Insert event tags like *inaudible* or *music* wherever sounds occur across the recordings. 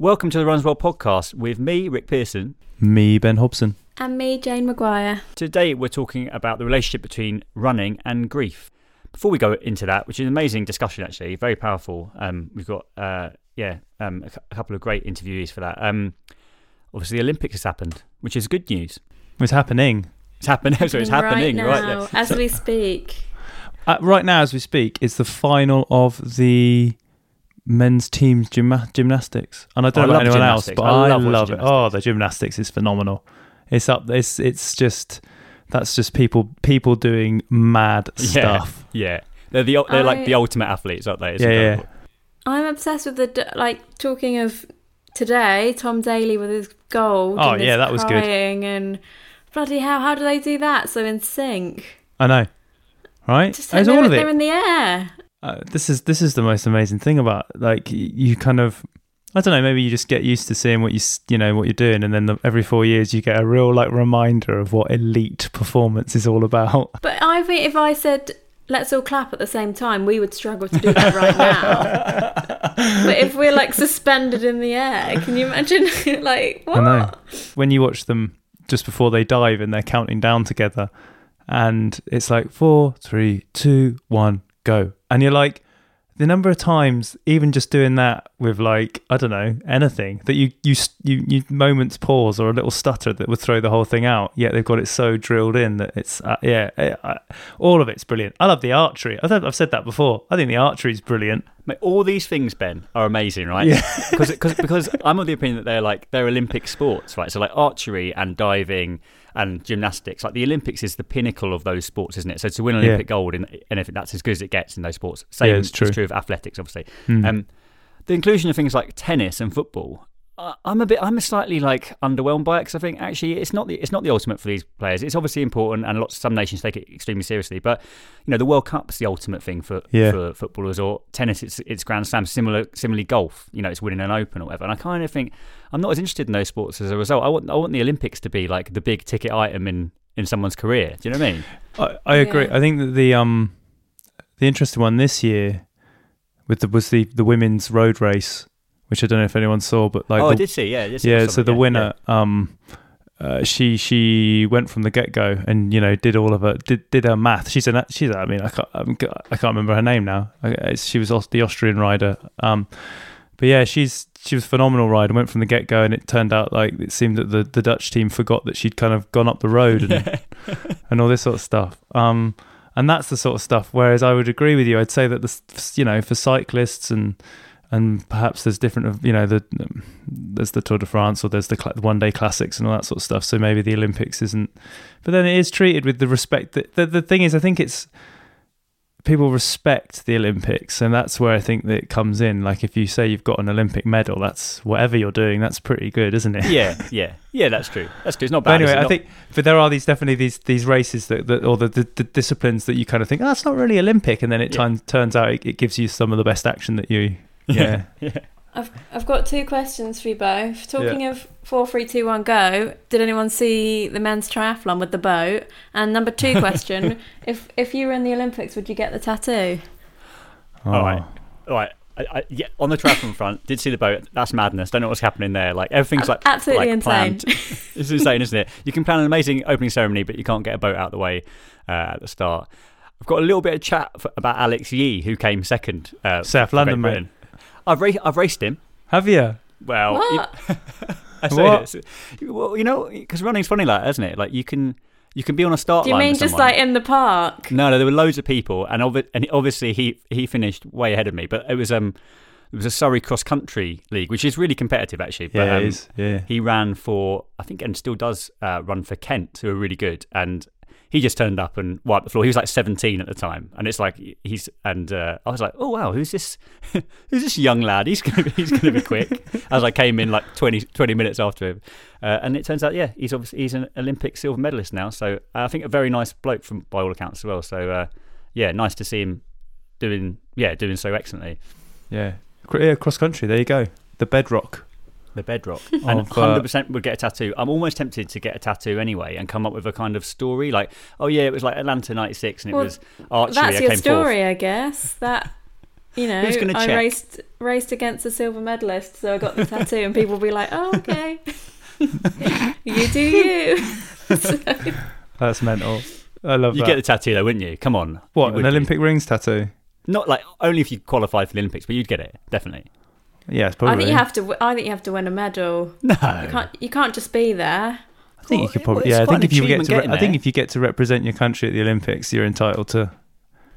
Welcome to the Runner's World podcast with me, Rick Pearson. Me, Ben Hobson. And me, Jane Maguire. Today we're talking about the relationship between running and grief. Before we go into that, which is an amazing discussion actually, very powerful. Um, we've got uh, yeah um, a, cou- a couple of great interviewees for that. Um, obviously, the Olympics has happened, which is good news. It's happening. It's happening. *laughs* so it's happening right right, now, there. as we speak. Uh, right now, as we speak, it's the final of the men's team gymna- gymnastics, and I don't I know love about anyone else, but I I, love love it. Oh, the gymnastics is phenomenal. It's up. It's it's just that's just people people doing mad *laughs* Yeah. stuff. Yeah, they're the they're like the ultimate athletes, aren't they? It's Yeah, yeah. I'm obsessed with the like talking of today. Tom Daley with his gold. Oh, and yeah, that was good. And bloody hell, how do they do that so in sync? I know, right? Just It's they're, all of it. they're in the air. Uh, this is this is the most amazing thing about like you kind of I don't know maybe you just get used to seeing what you s- you know what you're doing and then the, every 4 years you get a real like reminder of what elite performance is all about. *laughs* But I think if I said let's all clap at the same time, we would struggle to do that right now. but if we're like suspended in the air, can you imagine? *laughs* like what? When you watch them just before they dive and they're counting down together and it's like four, three, two, one, go. And you're like the number of times even just doing that with like I don't know anything that you you you, you moments pause or a little stutter that would throw the whole thing out yet they've got it so drilled in that it's uh, yeah eh, I, all of it's brilliant I love the archery I I've said that before I think the archery is brilliant Mate, all these things, Ben, are amazing, right? Yeah. *laughs* Because because because I'm of the opinion that they're like they're Olympic sports, right? So like archery and diving and gymnastics, like the Olympics is the pinnacle of those sports, isn't it? So to win an Yeah. Olympic gold in anything, that's as good as it gets in those sports. Same Yeah, it's is true. true of athletics, obviously. Hmm. Um, the inclusion of things like tennis and football. I- I'm a bit, I'm slightly like underwhelmed by it because I think actually it's not the, it's not the ultimate for these players. It's obviously important, and lots some nations take it extremely seriously. But you know, the World Cup's the ultimate thing for Yeah. for footballers, or tennis, it's it's Grand Slam. Similar, similarly, golf. You know, it's winning an Open or whatever. And I kind of think I'm not as interested in those sports as a result. I want I want the Olympics to be like the big ticket item in in someone's career. Do you know what I mean? I, I agree. Yeah. I think that the um the interesting one this year with the was the the women's road race, which I don't know if anyone saw, but like oh, the, I did see. Yeah, did see yeah. So the yeah, winner, um, uh, she she went from the get go and you know did all of her did did her math. She's an she's I mean I can't I'm, I can't remember her name now. I- She was the Austrian rider. Um, but yeah, she's she was a phenomenal rider. Went from the get go, and it turned out like it seemed that the, the Dutch team forgot that she'd kind of gone up the road and Yeah. *laughs* and all this sort of stuff. Um, and that's the sort of stuff. Whereas I would agree with you. I'd say that the s- you know for cyclists and and perhaps there's different of you know the there's the Tour de France or there's the one day classics and all that sort of stuff. So maybe the Olympics isn't, but then it is treated with the respect that the the thing is. I think it's people respect the Olympics, and that's where I think that it comes in. Like if you say you've got an Olympic medal, that's whatever you're doing, that's pretty good, isn't it? yeah, yeah, yeah. That's true. That's true. It's not bad. is anyway. I Not- think, but there are these definitely these these races that, that or the, the, the disciplines that you kind of think, oh, that's not really Olympic, and then it Yeah. turns turns out it, it gives you some of the best action that you, *laughs* yeah, *laughs* yeah. I've I've got two questions for you both. Talking of four, three, two, one, go. Did anyone see the men's triathlon with the boat? And number two *laughs* question: If if you were in the Olympics, would you get the tattoo? Oh. All right, all right. I, I, yeah, on the triathlon front, did see the boat. That's madness. Don't know what's happening there. Like everything's like Absolutely like, insane. planned. it's insane, isn't it? You can plan an amazing opening ceremony, but you can't get a boat out of the way uh, at the start. I've got a little bit of chat f about Alex Yee, who came second. Uh, South London, Great mate. Britain. I've ra- I've raced him. Have you? Well, you- What? *laughs* I say What? this. Well, you know, because running's funny like, that, isn't it? Like you can you can be on a start Do you line. mean with just someone. like in the park? No, no, there were loads of people, and, obvi- and obviously he he finished way ahead of me. But it was um it was a Surrey cross country league, which is really competitive actually. But, Yeah, um, it is. Yeah. He ran for I think and still does uh, run for Kent, who are really good. And he just turned up and wiped the floor. He was like 17 at the time, and it's like he's and uh, I was like, oh wow, who's this? *laughs* who's this young lad? He's gonna be, he's gonna be quick. *laughs* As I came in like 20, 20 minutes after him, uh, and it turns out yeah, he's obviously he's an Olympic silver medalist now. So uh, I think a very nice bloke from by all accounts as well. So uh, yeah, nice to see him doing yeah doing so excellently. Yeah. Yeah, cross country. There you go. The bedrock. The bedrock, *laughs* and Of, uh, hundred percent would get a tattoo. I'm almost tempted to get a tattoo anyway, and come up with a kind of story like, oh yeah, it was like Atlanta '96, and it was archery. That's I your came story, fourth. I guess. That you *laughs* know, Who's gonna I check? raced raced against a silver medalist, so I got the tattoo, and people will be like, "Oh, okay, *laughs* you do you." So- That's mental. I love You that. get the tattoo though, wouldn't you? Come on, what You an would do. Olympic rings tattoo? Not like only if you qualified for the Olympics, but you'd get it definitely. Yes, I think you have to. w- I think you have to win a medal. No, You can't. You can't just be there. I think you could probably. well, Yeah, I think if you get to. Re- I think if you get to represent your country at the Olympics, you're entitled to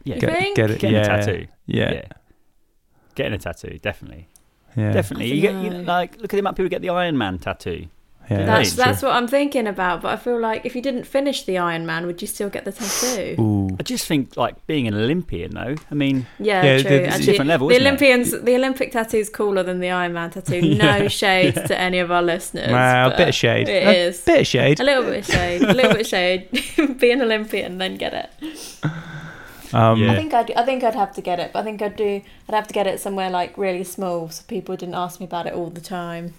yeah, You get, think? get it. Getting a tattoo. Yeah, yeah. Getting a tattoo, definitely, yeah, definitely. I You get you dunno. know, like look at the amount of people who get the Iron Man tattoo. Yeah. That's Right. that's what I'm thinking about. But I feel like if you didn't finish the Iron Man, would you still get the tattoo? Ooh. I just think like being an Olympian though. I mean, Yeah, Yeah, true. the- it's a Actually, different level, the isn't it? Olympians, the Olympic tattoo is cooler than the Iron Man tattoo. *laughs* No shade to any of our listeners. Wow, a bit of shade. It a is. bit of shade. A little bit of shade. A little bit of shade. *laughs* Be an Olympian, then get it. Um, Yeah. I think I'd. I think I'd have to get it. But I think I'd do. I'd have to get it somewhere like really small, so people didn't ask me about it all the time.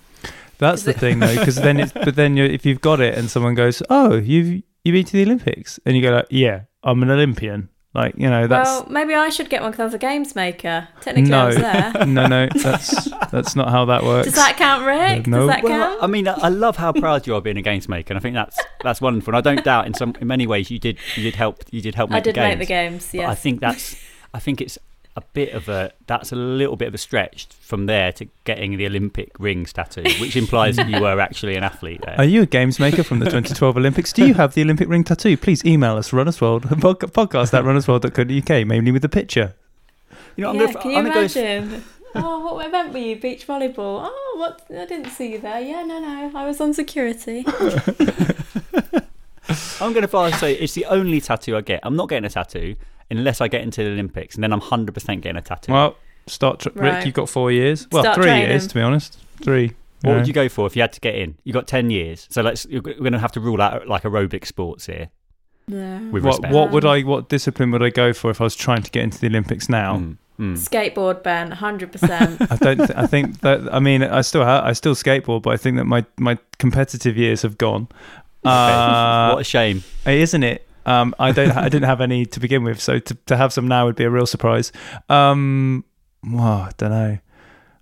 That's the thing, though, because then it's. But then you if you've got it and someone goes, "Oh, you've you've been to the Olympics," and you go like, "Yeah, I'm an Olympian." Like you know, that's well, maybe I should get one because I was a games maker. Technically, no, I was there. *laughs* no, no. That's that's not how that works. Does that count, Rick? No. Does that well, count? I mean, I I love how proud you are being a games maker, and I think that's that's wonderful. And I don't doubt in some in many ways you did you did help you did help make I did the games. make the games. But Yes. I think that's I think it's a bit of a that's a little bit of a stretch from there to getting the Olympic ring tattoo, which implies that you were actually an athlete there. Are you a games maker from the *laughs* 2012 Olympics? Do you have the Olympic ring tattoo? Please email us, runnersworld, podcast at runnersworld.co.uk, mainly with a picture. You know, I'm yeah, gonna, can you I'm gonna go imagine? oh, what event were you? Beach volleyball. Oh, what? I didn't see you there. Yeah, no, no. I was on security. *laughs* *laughs* I'm going to far say it's the only tattoo I get. I'm not getting a tattoo unless I get into the Olympics, and then I'm 100% getting a tattoo. Well, start. Tr- Rick, you've got four years. Well, Start three training. years, to be honest. Three. what Yeah. would you go for if you had to get in? You got 10 years, so let's we're going to have to rule out like aerobic sports here. No. With What, respect. what would I? What discipline would I go for if I was trying to get into the Olympics now? Mm, mm. Skateboard, Ben. Hundred percent. *laughs* I don't. Th- I think that. I mean, I still. Ha- I still skateboard, but I think that my my competitive years have gone. Uh, what a shame. isn't it? Um, I don't. I didn't have any to begin with, so to to have some now would be a real surprise. Um, well, I don't know.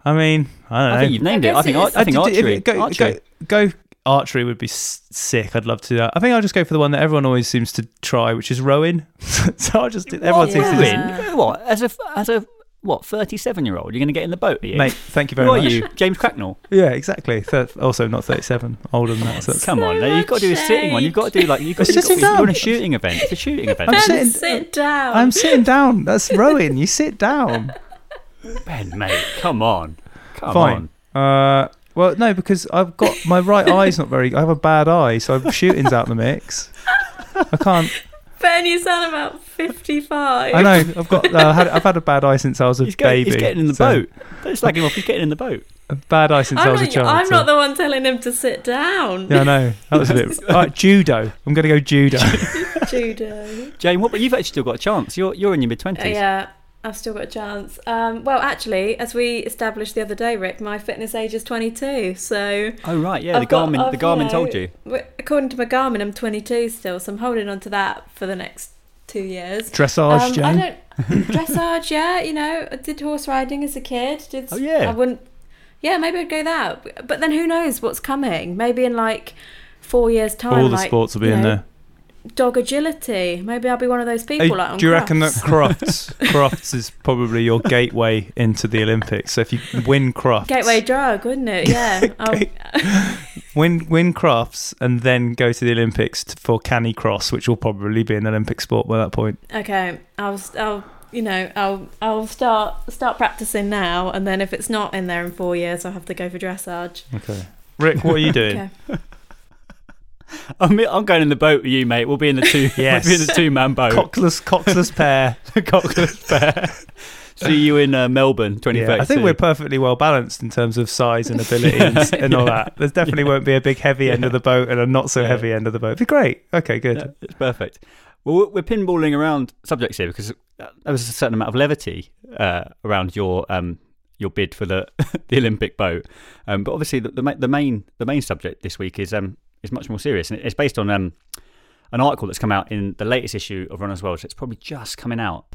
I mean, I don't know. Think you've named I it. I think ar- I think d- d- if archery. it- Go, archery. Go, go. Archery would be sick. I'd love to do that. I think I'll just go for the one that everyone always seems to try, which is rowing. *laughs* so I'll just. do Everyone What, seems to rowing? just. What as a as a what 37 year old? You're going to get in the boat? Are you? Mate, thank you very much. Who are you, James Cracknell? Yeah, exactly. Thir- also, not thirty-seven. Older than that. So that's- Come on, So now, you've got to do a sitting one. You've got to do like you've got, It's you've got sitting you're down. on a shooting event. It's a shooting event. I'm Ben, sitting- sit down. I'm sitting down. That's rowing. You sit down. *laughs* Ben, mate, come on, come Fine. on. Uh, well, no, because I've got my right eye's not very. I have a bad eye, so shooting's out the mix. I can't. Ben, you sound about fifty-five. I know. I've got. Uh, had, I've had a bad eye since I was a He's, going, baby. he's getting in the so- boat. Don't slag him off. He's getting in the boat. A bad eye since I I'm, was a not, child. I'm so- not the one telling him to sit down. Yeah, I know. That was a bit. *laughs* All right, judo. I'm going to go judo. Judo. Jane, what? But you've actually still got a chance. You're you're in your mid Uh, twenties. yeah, I've still got a chance. Um, well, actually, as we established the other day, Rick, my fitness age is 22. So Oh right, yeah. I've the got- Garmin, I've, the Garmin know, told you. According to my Garmin, I'm 22 still, so I'm holding on to that for the next two years. Dressage, Um, I Jane. don't dressage. *laughs* Yeah, you know, I did horse riding as a kid. Did, Oh, yeah. I wouldn't. Yeah, maybe I'd go that. But then who knows what's coming? Maybe in like four years' time. All the like, sports will be in know, there. Dog agility. Maybe I'll be one of those people. like on do you reckon that Crofts Crufts *laughs* is probably your gateway into the Olympics? So if you win Crufts, gateway drug, wouldn't it? *laughs* Yeah. Win win Crufts and then go to the Olympics for Canicross, which will probably be an Olympic sport by that point. okay. I'll. I'll. You know, I'll I'll start start practicing now, and then if it's not in there in four years, I'll have to go for dressage. Okay, Rick, what are you doing? *laughs* Okay. *laughs* I'm, I'm going in the boat with you, mate. We'll be in the two. Yes. *laughs* we'll be in the two man boat. Coxless, coxless pair. *laughs* Coxless pair. See you in uh, Melbourne, 2032. Yeah, I think we're perfectly well balanced in terms of size and ability and, and all that. There definitely won't be a big heavy end of the boat and a not so Yeah. heavy end of the boat. It'd be great. Okay, good. Yeah, it's perfect. Well, we're- we're pinballing around subjects here because uh, there was a certain amount of levity uh, around your um, your bid for the the Olympic boat. Um, but obviously, the, the the main the main subject this week is um is much more serious, and it's based on um an article that's come out in the latest issue of Runner's World. So it's probably just coming out.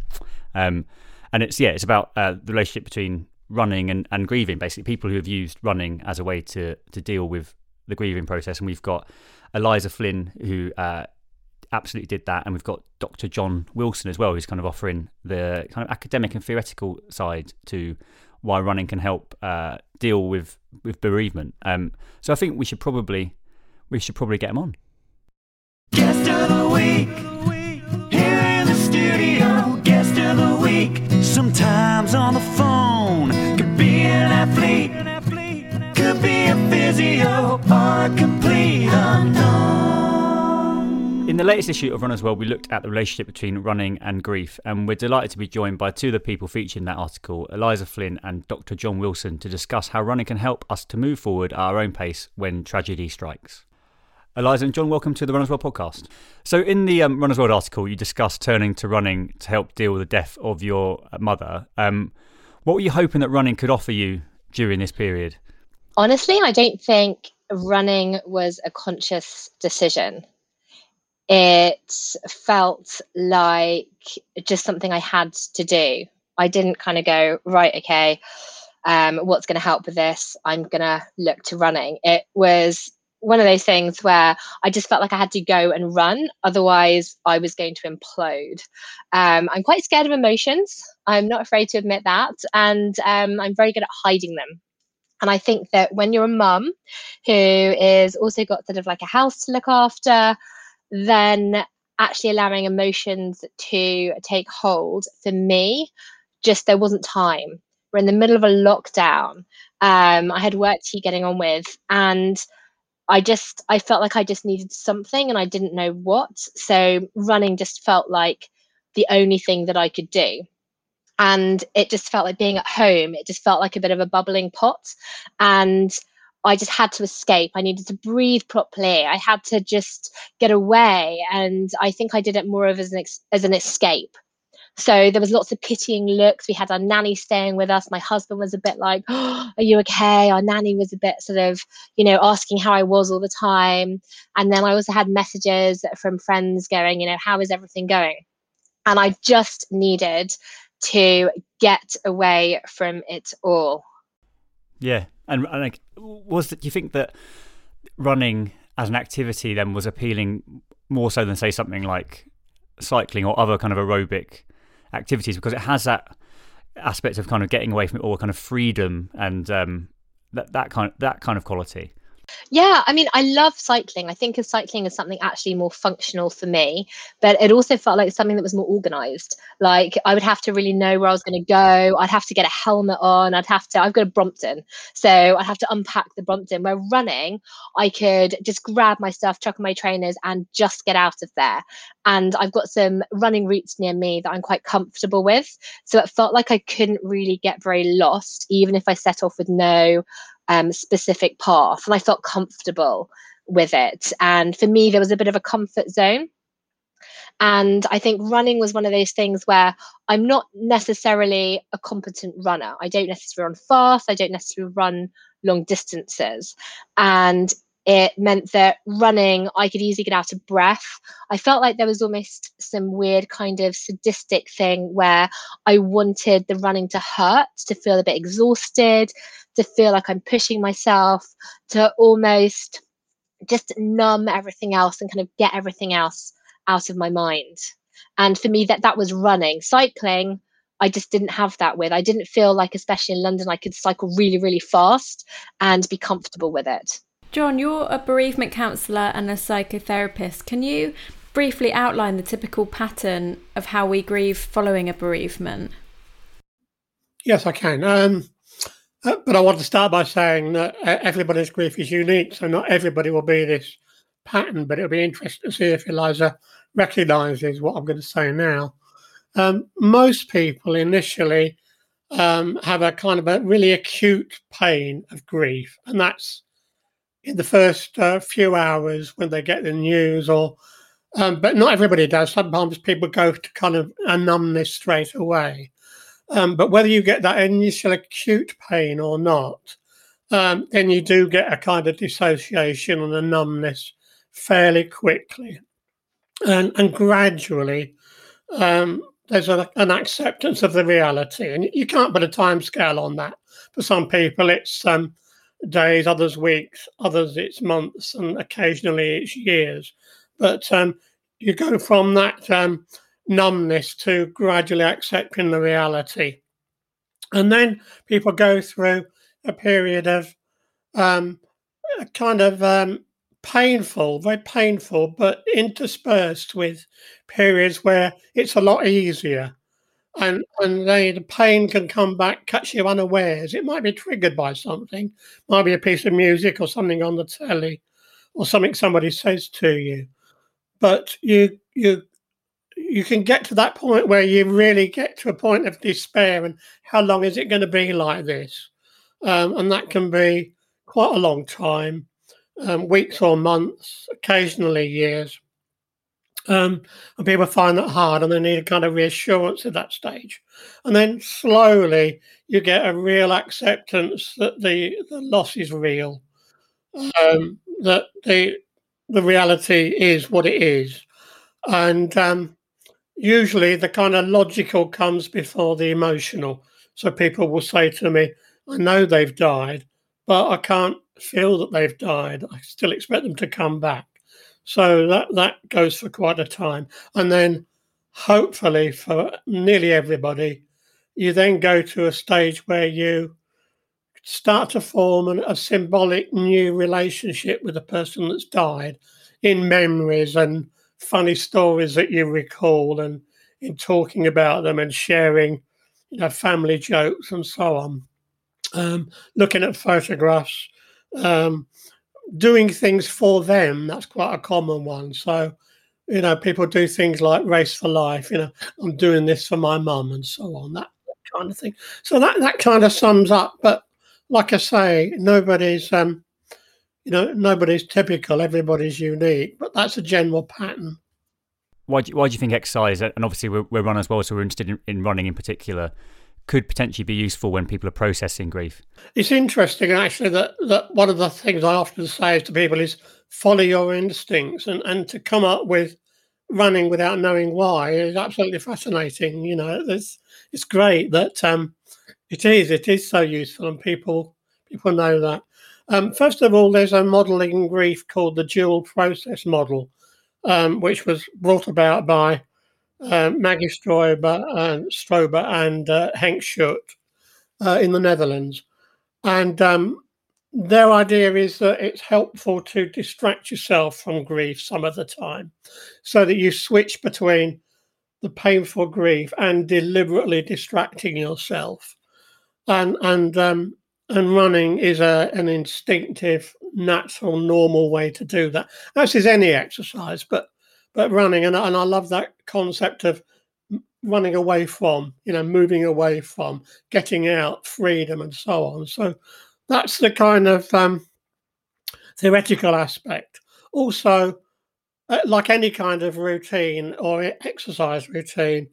Um, and it's yeah, it's about uh, the relationship between running and, and grieving. Basically, people who have used running as a way to to deal with the grieving process. And we've got Eliza Flynn who uh, absolutely did that, and we've got Dr. John Wilson as well, who's kind of offering the kind of academic and theoretical side to why running can help uh, deal with with bereavement. Um, so I think we should probably we should probably get him on. Guest of the week. Here in the studio. Guest of the week. Sometimes on the phone. Could be an athlete. Could be a physio or a complete unknown. In the latest issue of Runner's World, we looked at the relationship between running and grief, and we're delighted to be joined by two of the people featured in that article, Eliza Flynn and Dr. John Wilson, to discuss how running can help us to move forward at our own pace when tragedy strikes. Eliza and John, welcome to the Runner's World podcast. So, in the um, Runner's World article, you discussed turning to running to help deal with the death of your mother. Um, what were you hoping that running could offer you during this period? honestly, I don't think running was a conscious decision. It felt like just something I had to do. I didn't kind of go, right, okay, um, what's going to help with this? I'm going to look to running. It was one of those things where I just felt like I had to go and run, otherwise, I was going to implode. Um, I'm quite scared of emotions. I'm not afraid to admit that. And um, I'm very good at hiding them. And I think that when you're a mum who is also got sort of like a house to look after, then actually allowing emotions to take hold for me, just there wasn't time. We're in the middle of a lockdown. Um, I had work to keep getting on with, and I just I felt like I just needed something, and I didn't know what. So running just felt like the only thing that I could do. And it just felt like being at home. It just felt like a bit of a bubbling pot. And i just had to escape. I needed to breathe properly. I had to just get away. And i think i did it more of as an ex- as an escape so there was lots of pitying looks. We had our nanny staying with us. My husband was a bit like oh, *gasps* are you okay? Our nanny was a bit sort of you know asking how i was all the time. And then i also had messages from friends going you know how is everything going? And i just needed to get away from it all. Yeah, and, and like, was that? Do you think that running as an activity then was appealing more so than say something like cycling or other kind of aerobic activities because it has that aspect of kind of getting away from it all, kind of freedom and um, that that kind of, that kind of quality. Yeah, I mean, I love cycling. I think of cycling as something actually more functional for me, but it also felt like something that was more organized. Like I would have to really know where I was going to go. I'd have to get a helmet on. I'd have to, I've got a Brompton. So I'd have to unpack the Brompton. Where running, I could just grab my stuff, chuck on my trainers, and just get out of there. And I've got some running routes near me that I'm quite comfortable with. So it felt like I couldn't really get very lost, even if I set off with no um, specific path and I felt comfortable with it. And for me, there was a bit of a comfort zone. And I think running was one of those things where I'm not necessarily a competent runner. I don't necessarily run fast, I don't necessarily run long distances. And it meant that running, I could easily get out of breath. I felt like there was almost some weird kind of sadistic thing where I wanted the running to hurt, to feel a bit exhausted, to feel like I'm pushing myself, to almost just numb everything else and kind of get everything else out of my mind. And for me, that that was running. Cycling, I just didn't have that with. I didn't feel like, especially in London, I could cycle really, really fast and be comfortable with it. John, you're a bereavement counsellor and a psychotherapist. Can you briefly outline the typical pattern of how we grieve following a bereavement? Yes, I can. Um, uh, but I want to start by saying that uh, everybody's grief is unique, so not everybody will be this pattern. But it'll be interesting to see if Eliza recognises what I'm going to say now. Um, most people initially um, have a kind of a really acute pain of grief, and that's in the first uh, few hours when they get the news, or um, but not everybody does. Sometimes people go to kind of a numbness straight away. Um, but whether you get that initial acute pain or not, um, then you do get a kind of dissociation and a numbness fairly quickly. And, and gradually, um, there's a, an acceptance of the reality. And you can't put a time scale on that. For some people, it's um, days, others weeks, others it's months, and occasionally it's years. But um, you go from that um, numbness to gradually accepting the reality. And then people go through a period of um, kind of um, painful, very painful, but interspersed with periods where it's a lot easier. And and they, the pain can come back, catch you unawares. It might be triggered by something, might be a piece of music or something on the telly, or something somebody says to you. But you you you can get to that point where you really get to a point of despair and how long is it going to be like this um, and that can be quite a long time um, weeks or months occasionally years um, and people find that hard and they need a kind of reassurance at that stage and then slowly you get a real acceptance that the, the loss is real um, that the the reality is what it is and um, usually the kind of logical comes before the emotional. So people will say to me, I know they've died, but I can't feel that they've died. I still expect them to come back. So that, that goes for quite a time. And then hopefully for nearly everybody, you then go to a stage where you start to form an, a symbolic new relationship with the person that's died in memories and funny stories that you recall and in talking about them and sharing you know family jokes and so on um, looking at photographs um, doing things for them that's quite a common one. So you know people do things like race for life you know i'm doing this for my mum and so on that, kind of thing. So that that kind of sums up but like i say nobody's um you know, nobody's typical, everybody's unique, but that's a general pattern. Why do, why do you think exercise, and obviously we're, we're runners as well, so we're interested in, in running in particular, could potentially be useful when people are processing grief? It's interesting, actually, that, that one of the things I often say to people is follow your instincts and, and to come up with running without knowing why is absolutely fascinating. You know, it's, it's great that um, it is, it is so useful and people people know that. Um, first of all, there's a modeling grief called the dual process model, um, which was brought about by Maggie Stroebe and, Stroebe and uh, Henk Schut uh, in the Netherlands. And um, their idea is that it's helpful to distract yourself from grief some of the time so that you switch between the painful grief and deliberately distracting yourself. And, and um, and running is a, an instinctive, natural, normal way to do that. As is any exercise, but but running, and, and I love that concept of running away from, you know, moving away from, getting out, freedom, and so on. So that's the kind of um, theoretical aspect. Also, uh, like any kind of routine or exercise routine,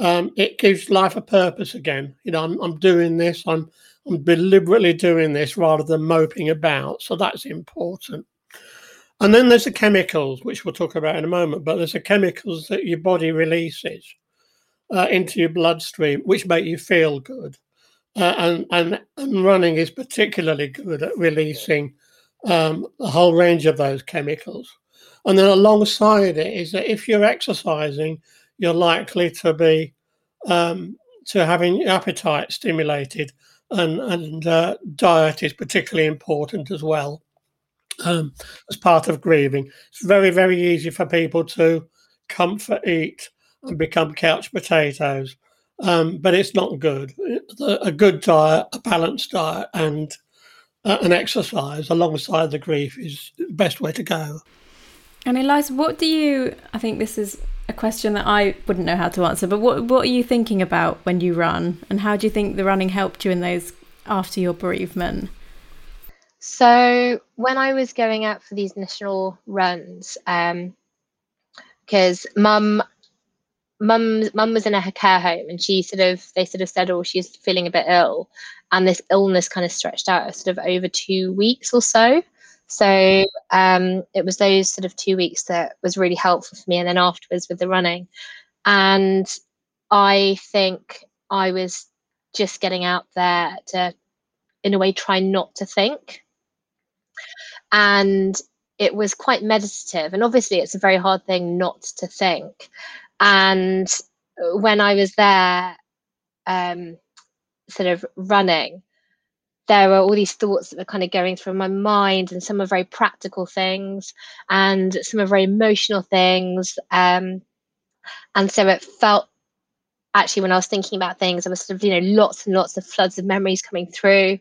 um, it gives life a purpose again. You know, I'm, I'm doing this. I'm I'm deliberately doing this rather than moping about. So that's important. And then there's the chemicals, which we'll talk about in a moment, but there's the chemicals that your body releases uh, into your bloodstream, which make you feel good. Uh, and, and, and running is particularly good at releasing um, a whole range of those chemicals. And then alongside it is that if you're exercising, you're likely to be um, to having your appetite stimulated, and and uh, diet is particularly important as well um, as part of grieving. It's very very easy for people to comfort eat and become couch potatoes, um, but it's not good. A good diet, a balanced diet, and uh, an exercise alongside the grief is the best way to go. And Eliza, what do you? I think this is a question that I wouldn't know how to answer, but what what are you thinking about when you run, and how do you think the running helped you in those after your bereavement? So when I was going out for these initial runs, because um, mum, mum, mum was in a care home, and she sort of they sort of said, "Oh, she's feeling a bit ill," and this illness kind of stretched out sort of over two weeks or so. So um, it was those sort of two weeks that was really helpful for me. And then afterwards with the running. And I think I was just getting out there to, in a way, try not to think. And it was quite meditative. And obviously, it's a very hard thing not to think. And when I was there, um, sort of running, there were all these thoughts that were kind of going through my mind, and some are very practical things, and some are very emotional things. Um, and so it felt actually when I was thinking about things, I was sort of you know lots and lots of floods of memories coming through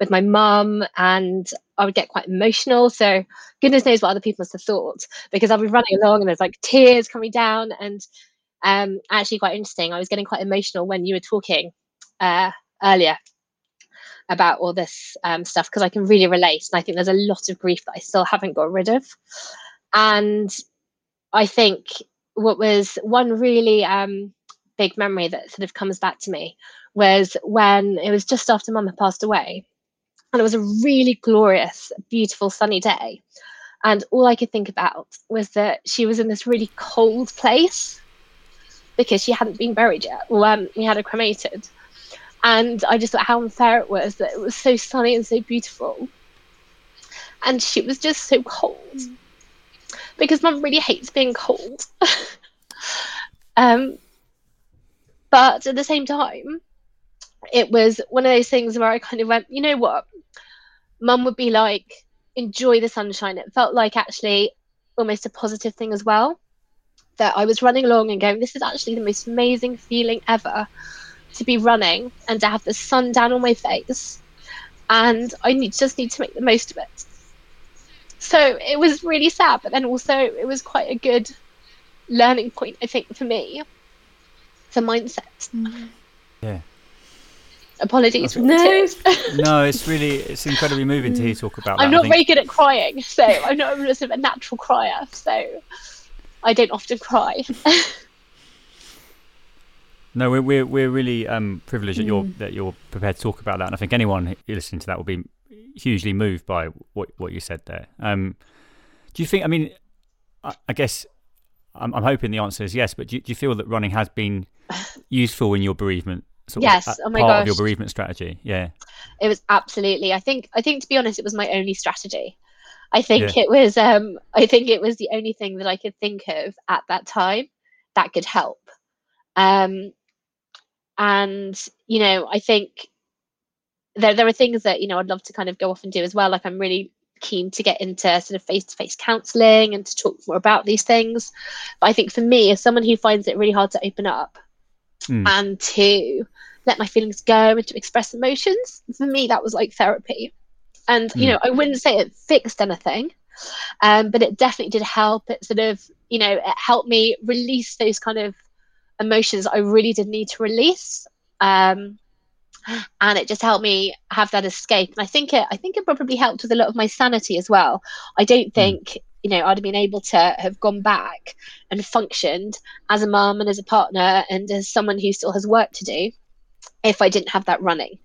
with my mum, and I would get quite emotional. So goodness knows what other people must have thought because I'd be running along and there's like tears coming down, and um, actually quite interesting. I was getting quite emotional when you were talking uh, earlier about all this um, stuff because I can really relate. And I think there's a lot of grief that I still haven't got rid of. And I think what was one really um, big memory that sort of comes back to me was when it was just after mum had passed away. And it was a really glorious, beautiful, sunny day. And all I could think about was that she was in this really cold place because she hadn't been buried yet. Well, um, we had her cremated. And I just thought how unfair it was that it was so sunny and so beautiful. And she was just so cold. Because mum really hates being cold. *laughs* um, but at the same time, it was one of those things where I kind of went, you know what? Mum would be like, enjoy the sunshine. It felt like actually almost a positive thing as well. That I was running along and going, this is actually the most amazing feeling ever to be running and to have the sun down on my face and I need, just need to make the most of it. So it was really sad, but then also it was quite a good learning point, I think, for me. for mindset. Mm-hmm. Yeah. Apologies for no. *laughs* no, it's really it's incredibly moving to hear you talk about that. I'm not very good at crying, so I'm not a, sort of a natural crier, so I don't often cry. *laughs* No, we're we're, we're really um, privileged that you're that you're prepared to talk about that, and I think anyone listening to that will be hugely moved by what what you said there. Um, do you think? I mean, I, I guess I'm, I'm, hoping the answer is yes, but do do you, feel that running has been *sighs* useful in your bereavement? Yes, of, oh my part gosh. of your bereavement strategy. Yeah, it was absolutely. I think I think to be honest, it was my only strategy. I think yeah. it was. Um, I think it was the only thing that I could think of at that time that could help. Um, and you know i think there there are things that you know i'd love to kind of go off and do as well like i'm really keen to get into sort of face-to-face counseling and to talk more about these things but i think for me as someone who finds it really hard to open up mm. and to let my feelings go and to express emotions for me that was like therapy and mm. you know i wouldn't say it fixed anything um, but it definitely did help it sort of you know it helped me release those kind of emotions I really did need to release. Um, and it just helped me have that escape. And I think it I think it probably helped with a lot of my sanity as well. I don't hmm. think mm. You know I'd have been able to have gone back and functioned as a mum and as a partner and as someone who still has work to do if I didn't have that running.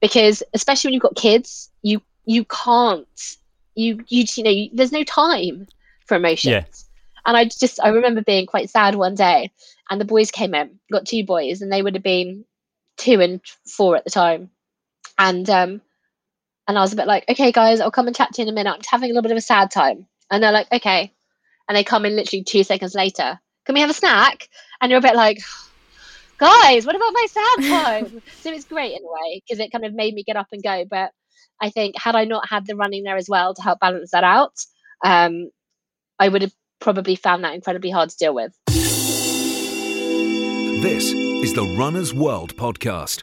Because especially when you've got kids, you you can't you you you know you, there's no time for emotions. Yeah. And I just I remember being quite sad one day and the boys came in, got two boys, and they would have been two and four at the time. And um, and I was a bit like, okay, guys, I'll come and chat to you in a minute. I'm having a little bit of a sad time. And they're like, okay. and they come in literally two seconds later. Can we have a snack? And you're a bit like, guys, what about my sad time? *laughs* so it's great in a way because it kind of made me get up and go. But I think had I not had the running there as well to help balance that out, um, I would have probably found that incredibly hard to deal with. This is the Runner's World podcast.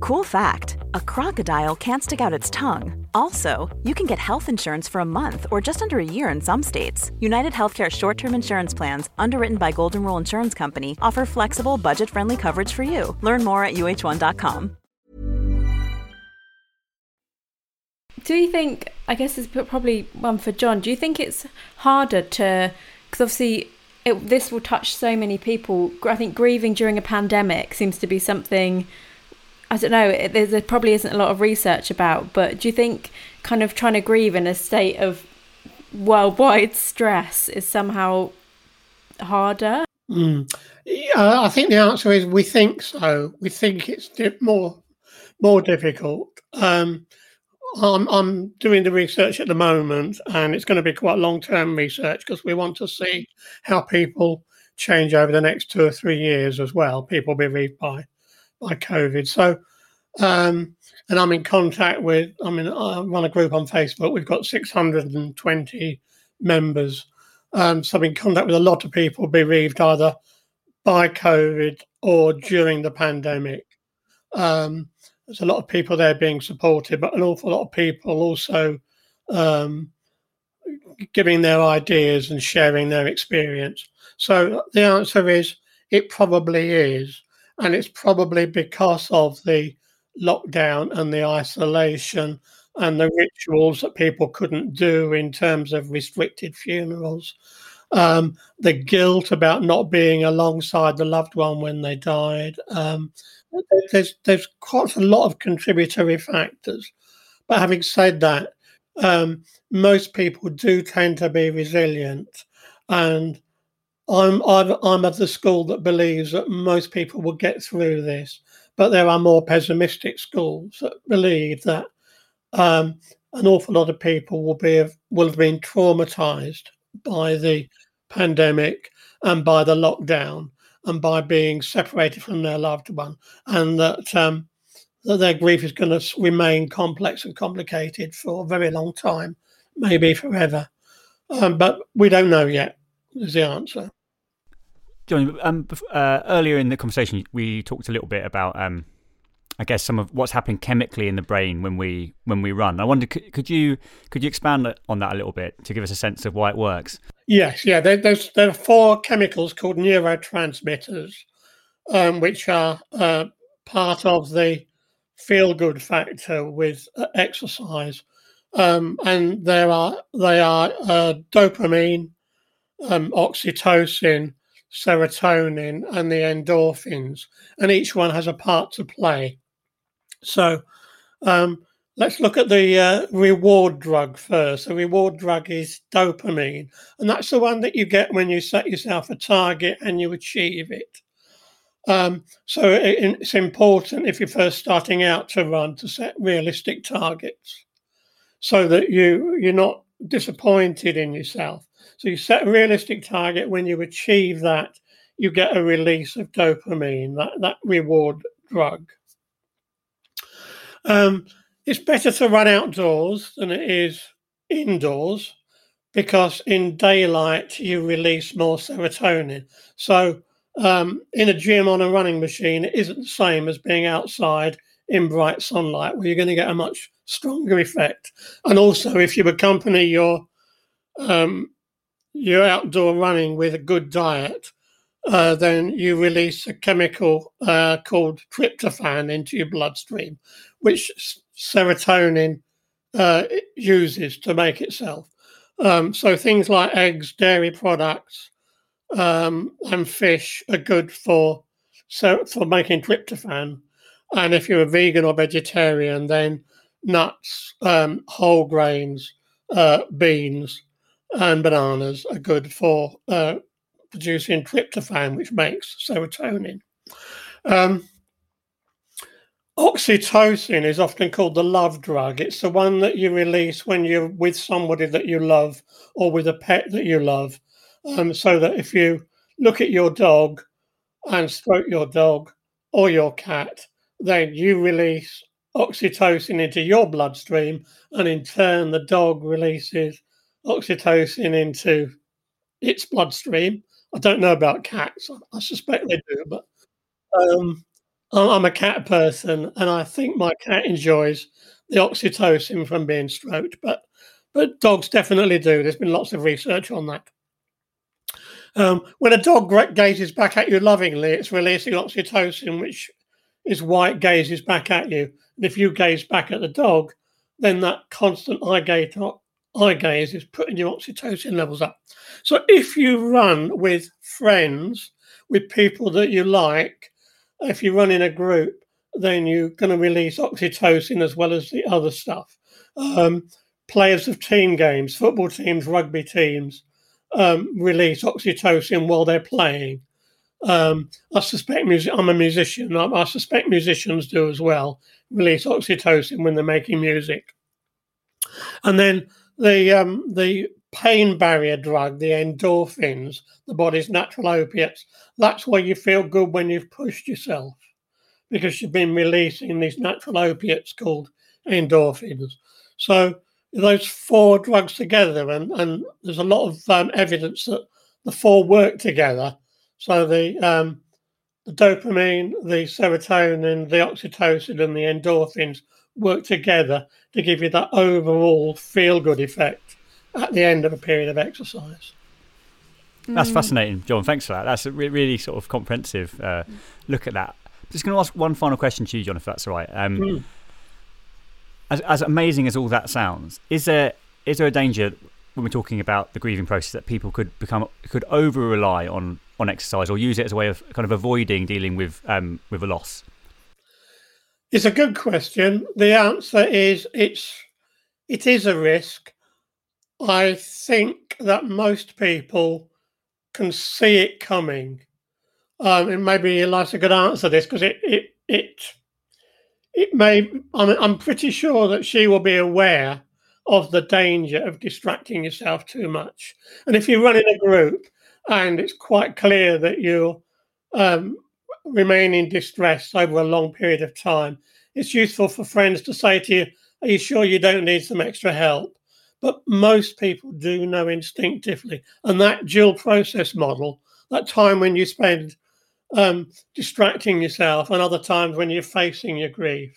Cool fact a crocodile can't stick out its tongue. Also, you can get health insurance for a month or just under a year in some states. United Healthcare short term insurance plans, underwritten by Golden Rule Insurance Company, offer flexible, budget friendly coverage for you. Learn more at uh1.com. Do you think, I guess it's probably one for John, do you think it's harder to, because obviously it, this will touch so many people. I think grieving during a pandemic seems to be something, I don't know, it, there probably isn't a lot of research about, but do you think kind of trying to grieve in a state of worldwide *laughs* stress is somehow harder? Mm. Yeah, I think the answer is we think so. We think it's di- more more difficult. Um, I'm, I'm doing the research at the moment, and it's going to be quite long term research because we want to see how people change over the next two or three years as well. People be bereaved by by COVID. So, um, and I'm in contact with. I mean, I run a group on Facebook. We've got 620 members. Um, so I'm in contact with a lot of people bereaved either by COVID or during the pandemic. Um, there's a lot of people there being supported, but an awful lot of people also um, giving their ideas and sharing their experience. So the answer is it probably is. And it's probably because of the lockdown and the isolation and the rituals that people couldn't do in terms of restricted funerals. Um, the guilt about not being alongside the loved one when they died. Um, there's there's quite a lot of contributory factors. But having said that, um, most people do tend to be resilient, and I'm, I'm I'm of the school that believes that most people will get through this. But there are more pessimistic schools that believe that um, an awful lot of people will be will have been traumatized by the pandemic and by the lockdown and by being separated from their loved one, and that, um, that their grief is going to remain complex and complicated for a very long time, maybe forever. Um, but we don't know yet. Is the answer. John, um, uh, earlier in the conversation, we talked a little bit about, um, I guess, some of what's happening chemically in the brain when we when we run. I wonder, could, could you could you expand on that a little bit to give us a sense of why it works? Yes, yeah. There, there's there are four chemicals called neurotransmitters, um, which are uh, part of the feel good factor with uh, exercise, um, and there are they are uh, dopamine, um, oxytocin, serotonin, and the endorphins, and each one has a part to play. So. Um, Let's look at the uh, reward drug first. The reward drug is dopamine, and that's the one that you get when you set yourself a target and you achieve it. Um, so it, it's important if you're first starting out to run to set realistic targets, so that you you're not disappointed in yourself. So you set a realistic target. When you achieve that, you get a release of dopamine, that that reward drug. Um, it's better to run outdoors than it is indoors because in daylight you release more serotonin. So um, in a gym on a running machine, it isn't the same as being outside in bright sunlight, where you're going to get a much stronger effect. And also, if you accompany your um, your outdoor running with a good diet, uh, then you release a chemical uh, called tryptophan into your bloodstream, which serotonin uh, uses to make itself. Um, so things like eggs, dairy products, um, and fish are good for so for making tryptophan. And if you're a vegan or vegetarian, then nuts, um, whole grains, uh, beans, and bananas are good for uh, producing tryptophan, which makes serotonin. Um, oxytocin is often called the love drug. It's the one that you release when you're with somebody that you love or with a pet that you love. Um, so that if you look at your dog and stroke your dog or your cat, then you release oxytocin into your bloodstream, and in turn, the dog releases oxytocin into its bloodstream. I don't know about cats. I suspect they do, but um, I'm a cat person, and I think my cat enjoys the oxytocin from being stroked. But but dogs definitely do. There's been lots of research on that. Um, when a dog gazes back at you lovingly, it's releasing oxytocin, which is why it gazes back at you. And if you gaze back at the dog, then that constant eye eye gaze is putting your oxytocin levels up. So if you run with friends, with people that you like, if you run in a group, then you're going to release oxytocin as well as the other stuff. Um, players of team games, football teams, rugby teams, um, release oxytocin while they're playing. Um, I suspect music. I'm a musician. I, I, suspect musicians do as well. Release oxytocin when they're making music, and then the um, the pain barrier drug, the endorphins, the body's natural opiates. That's why you feel good when you've pushed yourself, because you've been releasing these natural opiates called endorphins. So those four drugs together, and, and there's a lot of um, evidence that the four work together. So the um, the dopamine, the serotonin, the oxytocin, and the endorphins work together to give you that overall feel good effect at the end of a period of exercise. That's mm. fascinating, John. Thanks for that. That's a re- really sort of comprehensive uh, look at that. Just going to ask one final question to you, John, if that's all right. Um, mm. as, as amazing as all that sounds, is there is there a danger when we're talking about the grieving process that people could become could over rely on on exercise or use it as a way of kind of avoiding dealing with um, with a loss? It's a good question. The answer is it's it is a risk. I think that most people can see it coming. Um, and maybe Eliza could answer this because it it it it may. I'm I'm pretty sure that she will be aware of the danger of distracting yourself too much. And if you run in a group and it's quite clear that you um, remain in distress over a long period of time, it's useful for friends to say to you, Are you sure you don't need some extra help? But most people do know instinctively. And that dual process model, that time when you spend um, distracting yourself and other times when you're facing your grief,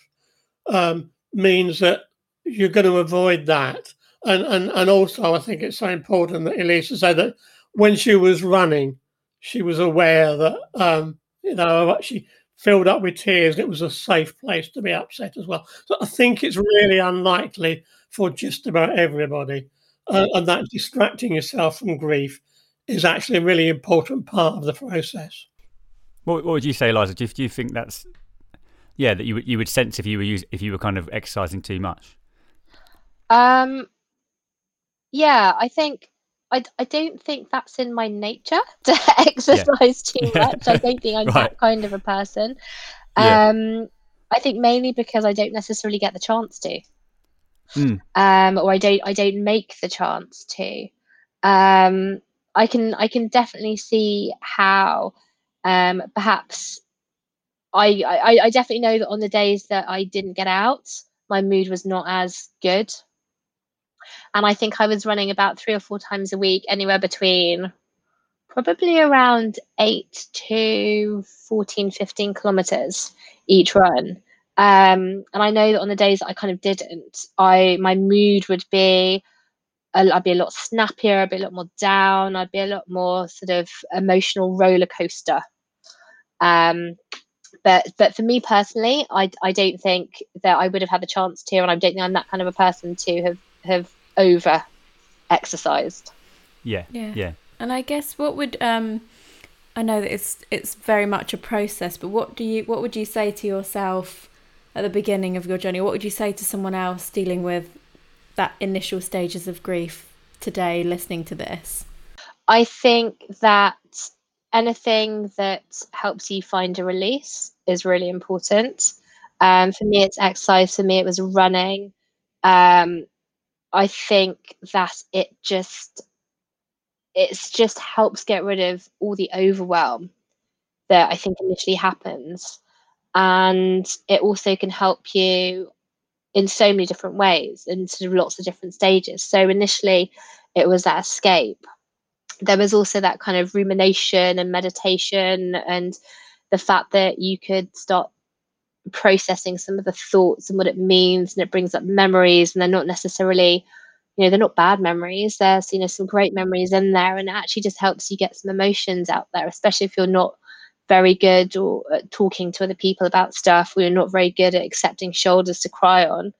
um, means that you're going to avoid that. And, and, and also, I think it's so important that Eliza said that when she was running, she was aware that, um, you know, actually filled up with tears. It was a safe place to be upset as well. So I think it's really unlikely for just about everybody. Uh, and that distracting yourself from grief is actually a really important part of the process. What, what would you say, Eliza? Do you, do you think that's yeah that you would you would sense if you were use, if you were kind of exercising too much? Um, yeah, I think I, I don't think that's in my nature *laughs* to exercise yeah. too much. I don't think *laughs* I'm right. that kind of a person. Um, yeah. I think mainly because I don't necessarily get the chance to mm. um, or I don't I don't make the chance to. Um, I can I can definitely see how um, perhaps I, I I definitely know that on the days that I didn't get out, my mood was not as good. And I think I was running about three or four times a week, anywhere between probably around 8 to 14, 15 kilometers each run. Um, and I know that on the days that I kind of didn't, I my mood would be I'd be a lot snappier, I'd be a lot more down, I'd be a lot more sort of emotional roller coaster. Um, but but for me personally, I I don't think that I would have had the chance to, and I don't think I'm that kind of a person to have have over exercised. Yeah, Yeah. yeah. And I guess what would um I know that it's it's very much a process, but what do you what would you say to yourself at the beginning of your journey? What would you say to someone else dealing with that initial stages of grief today listening to this? I think that anything that helps you find a release is really important. Um, for me, it's exercise. For me, it was running. Um, I think that it just it's just helps get rid of all the overwhelm that I think initially happens, and it also can help you in so many different ways in sort of lots of different stages. So initially, it was that escape. There was also that kind of rumination and meditation, and the fact that you could start processing some of the thoughts and what it means, and it brings up memories, and they're not necessarily, you know, they're not bad memories. There's you know some great memories in there, and it actually just helps you get some emotions out there, especially if you're not very good or at talking to other people about stuff. We're not very good at accepting shoulders to cry on.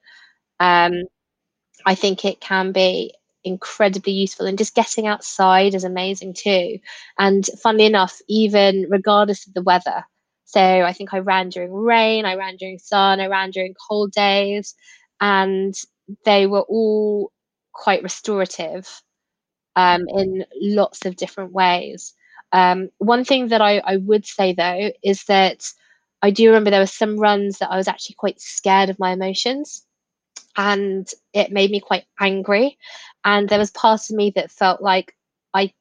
Um, I think it can be incredibly useful and just getting outside is amazing too. And funnily enough, even regardless of the weather. So I think I ran during rain, I ran during sun, I ran during cold days, and they were all quite restorative um, in lots of different ways. Um, one thing that I, I would say though is that I do remember there were some runs that I was actually quite scared of my emotions and it made me quite angry. And there was part of me that felt like I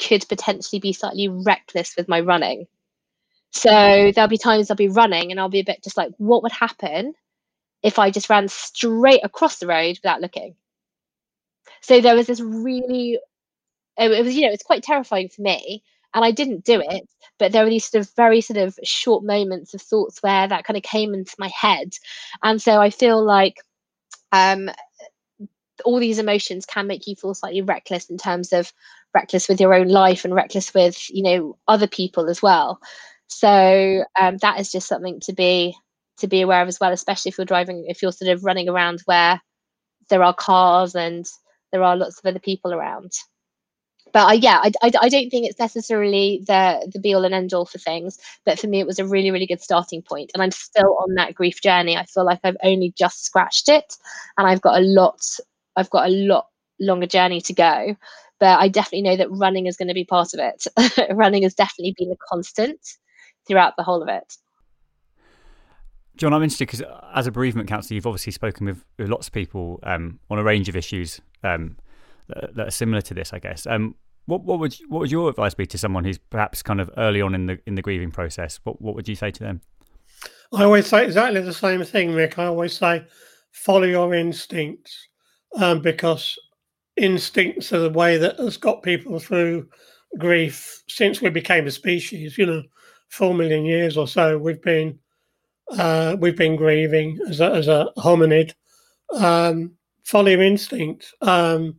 could potentially be slightly reckless with my running. So there'll be times I'll be running and I'll be a bit just like, what would happen if I just ran straight across the road without looking? So there was this really, it, was, you know, it's quite terrifying for me and I didn't do it, but there were these sort of very sort of short moments of thoughts where that kind of came into my head. And so I feel like um, all these emotions can make you feel slightly reckless in terms of reckless with your own life and reckless with you know other people as well so um, that is just something to be to be aware of as well especially if you're driving if you're sort of running around where there are cars and there are lots of other people around. But I, yeah I, I, I don't think it's necessarily the the be all and end all for things but for me it was a really really good starting point and i'm still on that grief journey. I feel like i've only just scratched it and i've got a lot i've got a lot longer journey to go but i definitely know that running is going to be part of it. *laughs* Running has definitely been a constant throughout the whole of it John, I'm interested because as a bereavement counsellor, you've obviously spoken with, with lots of people um, on a range of issues um, that, that, are similar to this, I guess. Um, what, what would what would your advice be to someone who's perhaps kind of early on in the in the grieving process? What what would you say to them? I always say exactly the same thing, Rick. I always say follow your instincts um, because instincts are the way that has got people through grief since we became a species. You know, four million years or so, we've been uh, we've been grieving as a, as a hominid. Um, follow your instinct, um,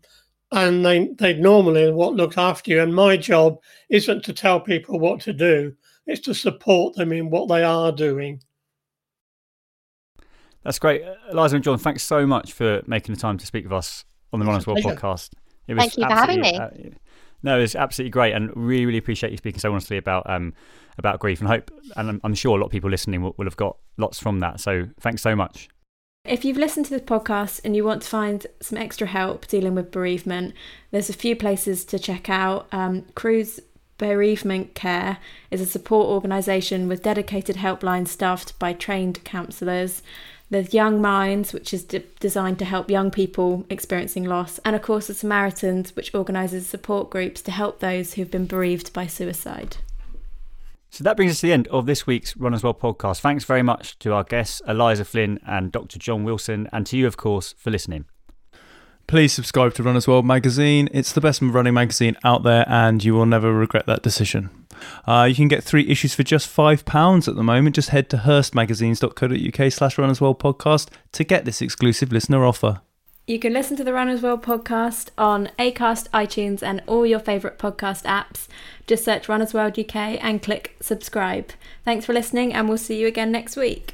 and they they normally what look after you. And my job isn't to tell people what to do; it's to support them in what they are doing. That's great, Eliza and John. Thanks so much for making the time to speak with us on the Runner's World podcast. It was Thank you for having me. Uh, no, it's absolutely great, and really, really appreciate you speaking so honestly about um, about grief. And hope, and I'm, I'm, sure a lot of people listening will, will have got lots from that. So, thanks so much. If you've listened to this podcast and you want to find some extra help dealing with bereavement, there's a few places to check out. Um, Cruse Bereavement Care is a support organisation with dedicated helpline staffed by trained counsellors. There's Young Minds, which is de- designed to help young people experiencing loss, and of course, the Samaritans, which organises support groups to help those who've been bereaved by suicide. So that brings us to the end of this week's Runner's World podcast. Thanks very much to our guests, Eliza Flynn and Dr. John Wilson, and to you, of course, for listening. Please subscribe to Runner's World magazine. It's the best running magazine out there, and you will never regret that decision. Uh, you can get three issues for just £5 at the moment. Just head to hearstmagazines.co.uk slash Runners World podcast to get this exclusive listener offer. You can listen to the Runner's World podcast on Acast, iTunes, and all your favourite podcast apps. Just search Runner's World UK and click subscribe. Thanks for listening, and we'll see you again next week.